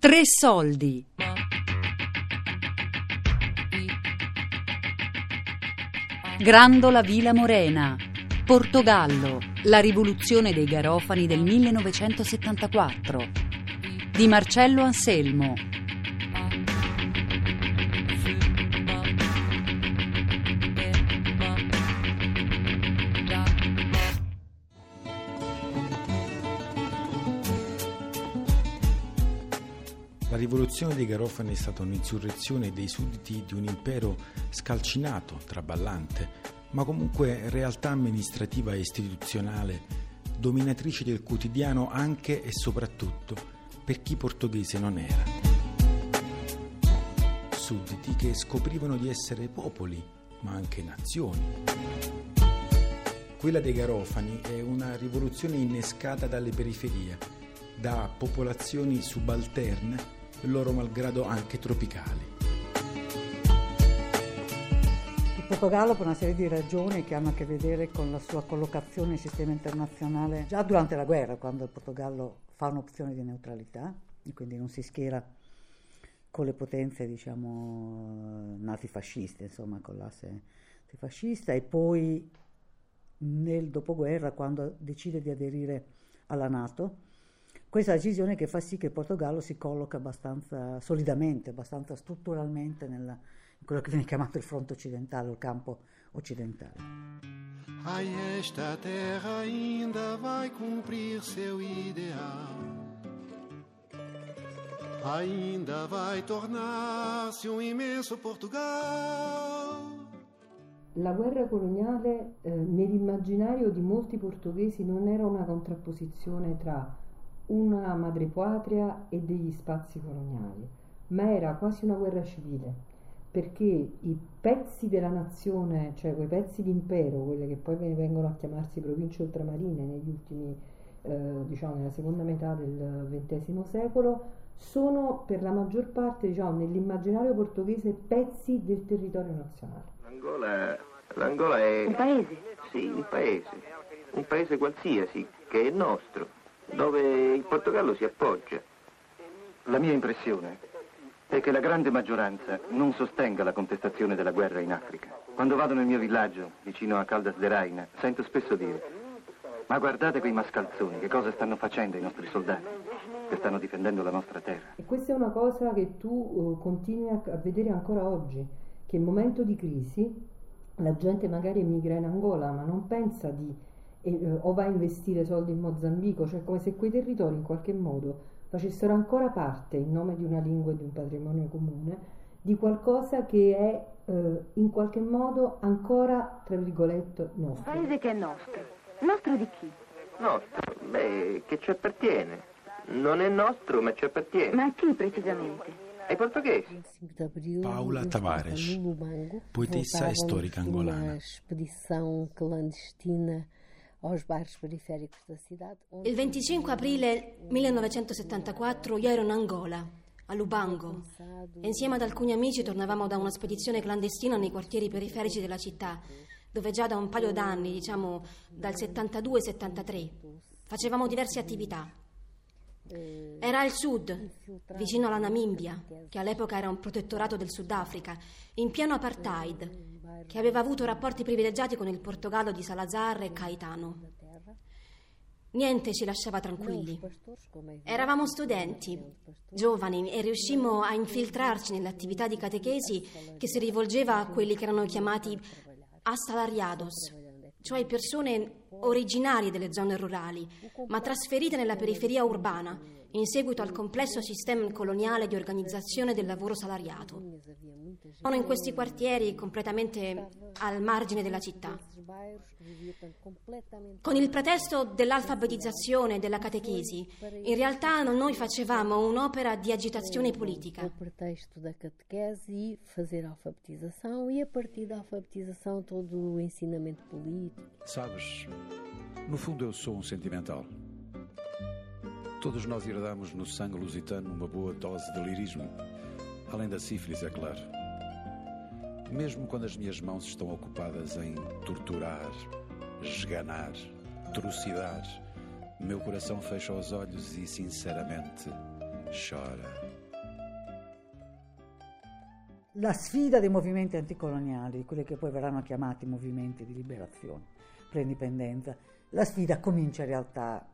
Tre soldi. Grandola Vila Morena. Portogallo. La rivoluzione dei Garofani del 1974. Di Marcello Anselmo. Rivoluzione dei Garofani è stata un'insurrezione dei sudditi di un impero scalcinato, traballante, ma comunque realtà amministrativa e istituzionale, dominatrice del quotidiano anche e soprattutto per chi portoghese non era. Sudditi che scoprivano di essere popoli, ma anche nazioni. Quella dei Garofani è una rivoluzione innescata dalle periferie, da popolazioni subalterne loro malgrado anche tropicali. Il Portogallo per una serie di ragioni che hanno a che vedere con la sua collocazione nel sistema internazionale già durante la guerra, quando il Portogallo fa un'opzione di neutralità e quindi non si schiera con le potenze diciamo nazifasciste, insomma con l'asse fascista e poi nel dopoguerra quando decide di aderire alla Nato questa decisione che fa sì che il Portogallo si colloca abbastanza solidamente, abbastanza strutturalmente nella, in quello che viene chiamato il fronte occidentale, il campo occidentale. Ai, esta terra ainda vai cumprir seu ideal. Ainda vai tornar-se um immenso Portugal. La guerra coloniale eh, nell'immaginario di molti portoghesi non era una contrapposizione tra una madrepatria e degli spazi coloniali, ma era quasi una guerra civile, perché i pezzi della nazione, cioè quei pezzi d'impero, quelle che poi vengono a chiamarsi province ultramarine negli ultimi, eh, diciamo, nella seconda metà del XX secolo, sono per la maggior parte, diciamo, nell'immaginario portoghese pezzi del territorio nazionale. L'Angola, L'Angola è... Un paese? Sì, un paese. Un paese qualsiasi, che è nostro dove il Portogallo si appoggia. La mia impressione è che la grande maggioranza non sostenga la contestazione della guerra in Africa. Quando vado nel mio villaggio, vicino a Caldas de Raina, sento spesso dire ma guardate quei mascalzoni, che cosa stanno facendo i nostri soldati, che stanno difendendo la nostra terra. E questa è una cosa che tu uh, continui a, a vedere ancora oggi, che in momento di crisi la gente magari emigra in Angola, ma non pensa di eh, o va a investire soldi in Mozambico, cioè come se quei territori in qualche modo facessero ancora parte, in nome di una lingua e di un patrimonio comune, di qualcosa che è eh, in qualche modo ancora, tra virgolette, nostro. Un paese che è nostro. Nostro di chi? Nostro? Beh, che ci appartiene. Non è nostro, ma ci appartiene. Ma a chi precisamente? Ai portoghesi. Paola Tavares, poetessa e storica angolana. Aos bairros periféricos da cidade. Il 25 aprile 1974 io ero in Angola, a Lubango, e insieme ad alcuni amici tornavamo da una spedizione clandestina nei quartieri periferici della città, dove già da un paio d'anni, diciamo dal 72-73, facevamo diverse attività. Era al sud, vicino alla Namimbia, che all'epoca era un protettorato del Sudafrica, in pieno apartheid, che aveva avuto rapporti privilegiati con il Portogallo di Salazar e Caetano. Niente ci lasciava tranquilli. Eravamo studenti, giovani, e riuscimmo a infiltrarci nell'attività di catechesi che si rivolgeva a quelli che erano chiamati assalariados, cioè persone originarie delle zone rurali, ma trasferite nella periferia urbana in seguito al complesso sistema coloniale di organizzazione del lavoro salariato. Sono in questi quartieri completamente al margine della città. Con il pretesto dell'alfabetizzazione e della catechesi, in realtà noi facevamo un'opera di agitazione politica. O pretesto da catequese, fazer alfabetização e a partir da alfabetização todo o ensinamento político. Sabes, no fundo eu sou um sentimental. Todos nós herdamos no sangue lusitano uma boa dose de lirismo, além da sífilis, é claro. Mesmo quando as minhas mãos estão ocupadas em torturar, esganar, trucidar, meu coração fecha os olhos e sinceramente chora. la sfida dei movimenti anticoloniali, quelli che poi verranno chiamati movimenti di liberazione, pre-indipendenza, la sfida comincia in realtà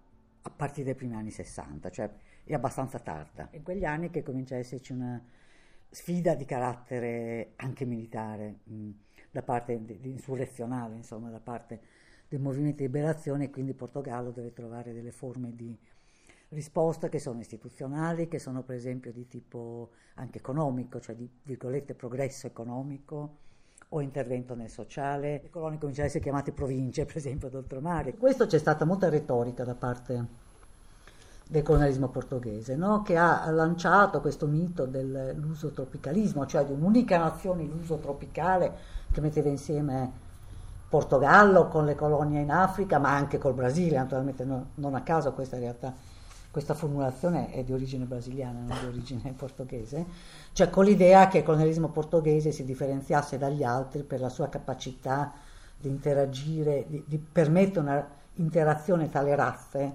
a partire dai primi anni 60, cioè è abbastanza tarda. In quegli anni che comincia a esserci una sfida di carattere anche militare, mh, da parte di, di insurrezionale, insomma, da parte del movimento di liberazione e quindi Portogallo deve trovare delle forme di risposta che sono istituzionali, che sono per esempio di tipo anche economico, cioè di virgolette progresso economico o intervento nel sociale. Le colonie cominciano ad essere chiamate province, per esempio ad oltremare. Questo c'è stata molta retorica da parte del colonialismo portoghese, no? che ha lanciato questo mito dell'uso tropicalismo, cioè di un'unica nazione, l'uso tropicale, che metteva insieme Portogallo con le colonie in Africa, ma anche col Brasile, naturalmente no, non a caso questa realtà questa formulazione è di origine brasiliana, non di origine portoghese, cioè con l'idea che il colonialismo portoghese si differenziasse dagli altri per la sua capacità di interagire, di, di permettere una interazione tra le razze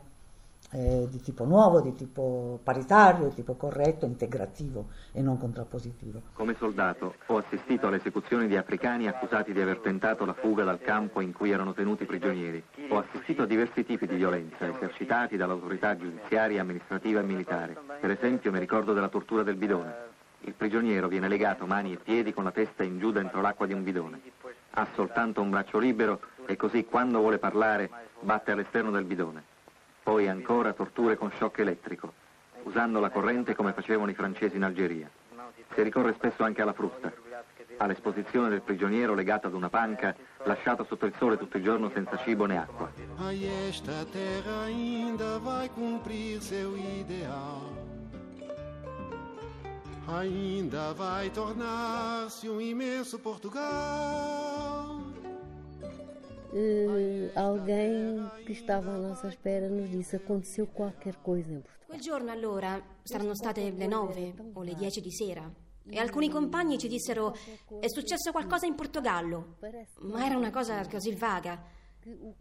eh, di tipo nuovo, di tipo paritario, di tipo corretto, integrativo e non contrappositivo. Come soldato ho assistito alle esecuzioni di africani accusati di aver tentato la fuga dal campo in cui erano tenuti prigionieri. Ho assistito a diversi tipi di violenza esercitati dall'autorità giudiziaria, amministrativa e militare. Per esempio mi ricordo della tortura del bidone. Il prigioniero viene legato mani e piedi con la testa in giù dentro l'acqua di un bidone. Ha soltanto un braccio libero e così quando vuole parlare batte all'esterno del bidone. Poi ancora torture con shock elettrico, usando la corrente come facevano i francesi in Algeria. Si ricorre spesso anche alla frusta, all'esposizione del prigioniero legato ad una panca, lasciato sotto il sole tutto il giorno senza cibo né acqua. Ainda vai tornar-se um immenso Portugal. Uh, alguém que estava à nossa espera nos disse aconteceu qualquer coisa em Portugal. Quel giorno allora saranno state le nove o le dieci di sera e alcuni compagni ci dissero è successo qualcosa in Portogallo, ma era una cosa così vaga.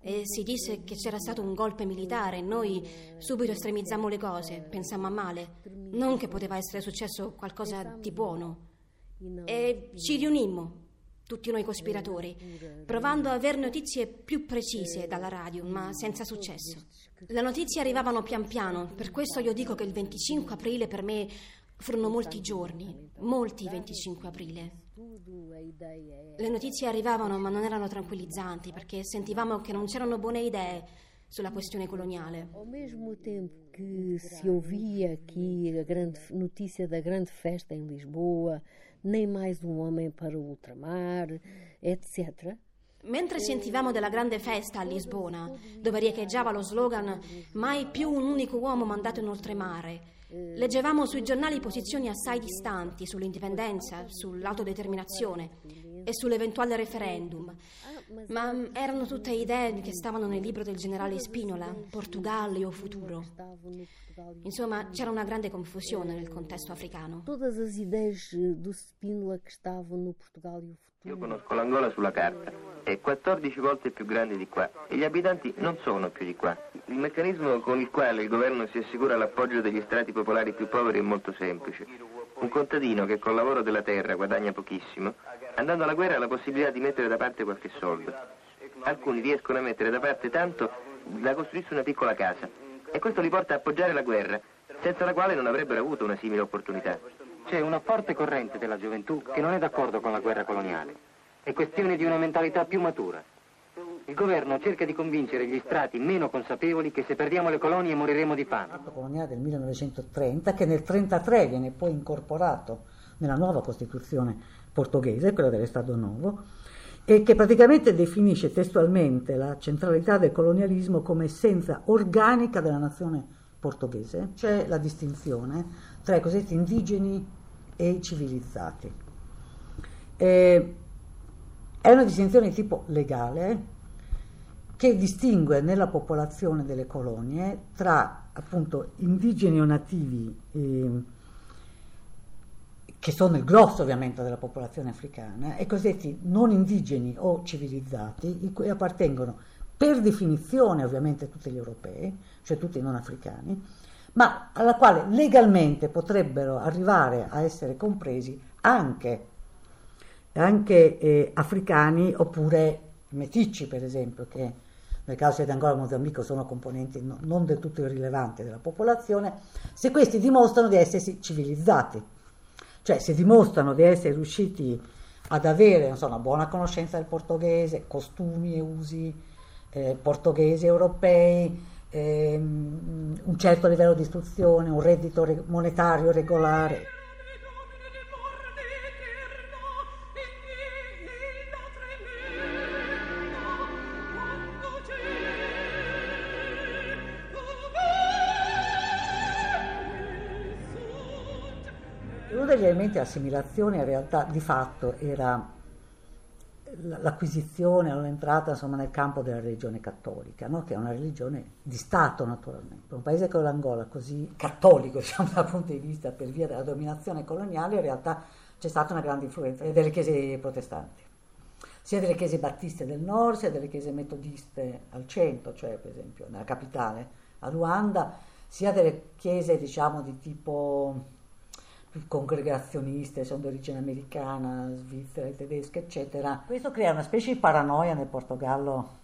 E si disse che c'era stato un golpe militare noi subito estremizzammo le cose, pensammo a male, non che poteva essere successo qualcosa di buono. E ci riunimmo, tutti noi cospiratori, provando a avere notizie più precise dalla radio, ma senza successo. Le notizie arrivavano pian piano, per questo io dico che il 25 aprile per me furono molti giorni, molti 25 aprile. Le notizie arrivavano ma non erano tranquillizzanti perché sentivamo che non c'erano buone idee sulla questione coloniale. Ao mesmo tempo que se ouvia aqui a grande notícia da grande festa em Lisboa, nem mais um homem para o ultramar, etc. Mentre sentivamo della grande festa a Lisbona, dove riecheggiava lo slogan Mai più un unico uomo mandato in oltremare, leggevamo sui giornali posizioni assai distanti sull'indipendenza, sull'autodeterminazione e sull'eventuale referendum. Ma erano tutte idee che stavano nel libro del generale Spinola, Portogallo o futuro. Insomma, c'era una grande confusione nel contesto africano. Todas as ideias do Spínola que estavam no Portugal e futuro. Io conosco l'Angola sulla carta, è 14 volte più grande di qua e gli abitanti non sono più di qua. Il meccanismo con il quale il governo si assicura l'appoggio degli strati popolari più poveri è molto semplice. Un contadino che col lavoro della terra guadagna pochissimo, andando alla guerra ha la possibilità di mettere da parte qualche soldo. Alcuni riescono a mettere da parte tanto da costruirsi una piccola casa e questo li porta a appoggiare la guerra, senza la quale non avrebbero avuto una simile opportunità. C'è una forte corrente della gioventù che non è d'accordo con la guerra coloniale. È questione di una mentalità più matura. Il governo cerca di convincere gli strati meno consapevoli che se perdiamo le colonie moriremo di fame. L'atto coloniale del 1930 che nel 1933 viene poi incorporato nella nuova Costituzione portoghese, quella dell'Estato Novo, e che praticamente definisce testualmente la centralità del colonialismo come essenza organica della nazione portoghese. C'è la distinzione tra i cosiddetti indigeni e i civilizzati. E è una distinzione di tipo legale che distingue nella popolazione delle colonie tra appunto indigeni o nativi eh, che sono il grosso ovviamente della popolazione africana e cosiddetti non indigeni o civilizzati i cui appartengono per definizione ovviamente tutti gli europei, cioè tutti i non africani, ma alla quale legalmente potrebbero arrivare a essere compresi anche anche eh, africani oppure meticci per esempio che nel caso di Angola e Mozambico sono componenti no, non del tutto irrilevanti della popolazione, se questi dimostrano di essersi civilizzati, cioè se dimostrano di essere riusciti ad avere so, una buona conoscenza del portoghese, costumi e usi eh, portoghesi europei, ehm, un certo livello di istruzione, un reddito re- monetario regolare. Degli elementi di assimilazione in realtà di fatto era l'acquisizione l'entrata insomma, nel campo della religione cattolica, no? che è una religione di Stato naturalmente. Un paese come l'Angola, così cattolico diciamo, dal punto di vista per via della dominazione coloniale, in realtà c'è stata una grande influenza delle chiese protestanti, sia delle chiese battiste del nord, sia delle chiese metodiste al centro, cioè per esempio nella capitale, a Luanda, sia delle chiese diciamo di tipo congregazioniste, sono di origine americana, svizzera, tedesca, eccetera. Questo crea una specie di paranoia nel Portogallo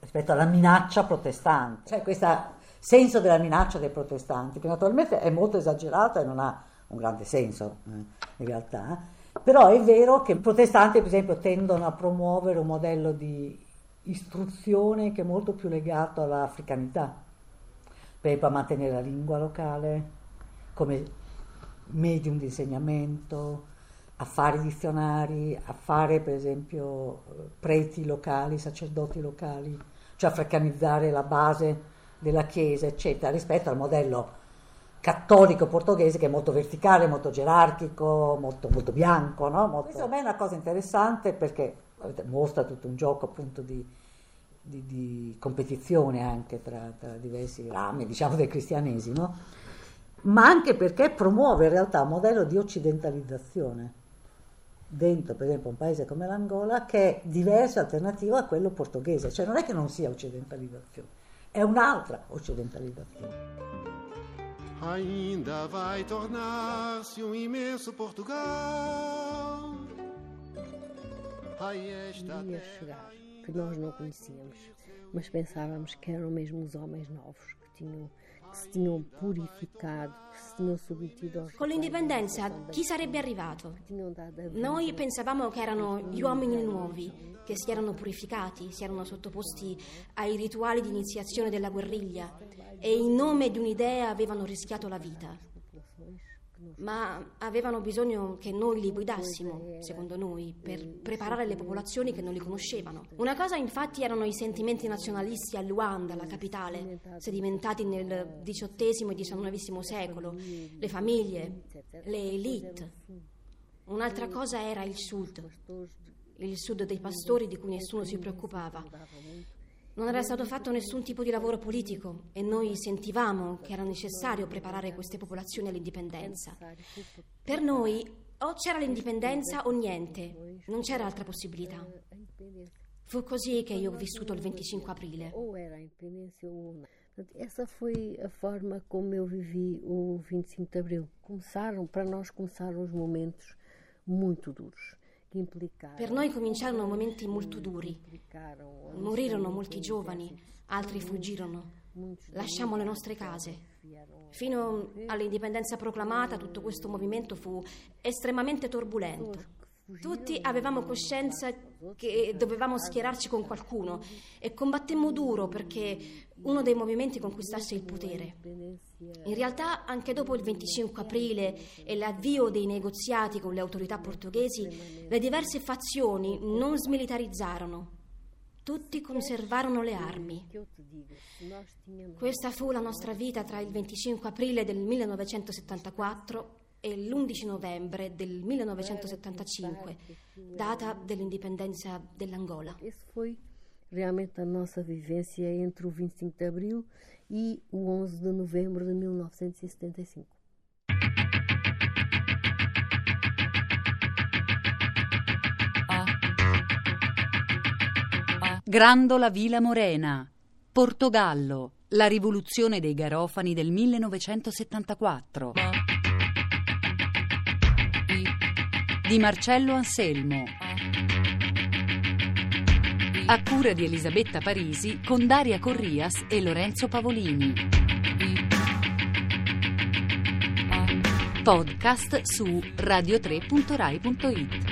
rispetto alla minaccia protestante, cioè questo senso della minaccia dei protestanti, che naturalmente è molto esagerata e non ha un grande senso eh, in realtà, però è vero che i protestanti per esempio tendono a promuovere un modello di istruzione che è molto più legato all'africanità, per esempio a mantenere la lingua locale, come medium di insegnamento, a fare dizionari, a fare per esempio preti locali, sacerdoti locali, cioè africanizzare la base della Chiesa, eccetera, rispetto al modello cattolico portoghese che è molto verticale, molto gerarchico, molto, molto bianco. No? Molto... Questo a me è una cosa interessante perché mostra tutto un gioco appunto di, di, di competizione anche tra, tra, diversi rami diciamo, del cristianesimo ma anche perché promuove in realtà un modello di occidentalizzazione dentro per esempio un paese come l'Angola che è diverso e alternativo a quello portoghese, cioè non è che non sia occidentalizzazione, è un'altra occidentalizzazione. Ainda vai tornar-se um immenso Portugal. Ia chegar, que nós não conhecíamos, mas pensávamos que eram mesmo os homens novos que tinham si tinham purificato, che si tinham submetido aos Con l'indipendenza chi sarebbe arrivato? Noi pensavamo che erano gli uomini nuovi, che si erano purificati, si erano sottoposti ai rituali di iniziazione della guerriglia e in nome di un'idea avevano rischiato la vita ma avevano bisogno che noi li guidassimo, secondo noi, per preparare le popolazioni che non li conoscevano. Una cosa infatti erano i sentimenti nazionalisti a Luanda, la capitale, sedimentati. nel XVIII e XIX secolo, le famiglie, le elite. Un'altra cosa era il sud, il sud dei pastori di cui nessuno si preoccupava. Non era stato fatto nessun tipo di lavoro politico e noi sentivamo che era necessario preparare queste popolazioni all'indipendenza. Per noi o c'era l'indipendenza o niente, non c'era altra possibilità. Fu così che io ho vissuto il 25 aprile. Essa foi a forma como eu vivi o 25 de Abril. Começaram, para nós, começaram os momentos muito duros. Per noi cominciarono momenti molto duri. Morirono molti giovani, altri fuggirono. Lasciamo le nostre case. Fino all'indipendenza proclamata tutto questo movimento fu estremamente turbolento. Tutti avevamo coscienza che dovevamo schierarci con qualcuno e combattemmo duro perché uno dei movimenti conquistasse il potere. In realtà, anche dopo il 25 aprile e l'avvio dei negoziati con le autorità portoghesi, le diverse fazioni non smilitarizzarono. Tutti conservarono le armi. Questa fu la nostra vita tra il 25 aprile del 1974 e l'11 novembre del 1975, data dell'indipendenza dell'Angola. Essa foi realmente a nossa vivência entre o 25 de abril e o 11 de novembro de 1975. Grandola Vila Morena, Portogallo, la rivoluzione dei Garofani del 1974. Di Marcello Anselmo. A cura di Elisabetta Parisi con Daria Corrias e Lorenzo Pavolini. Podcast su radio3.rai.it.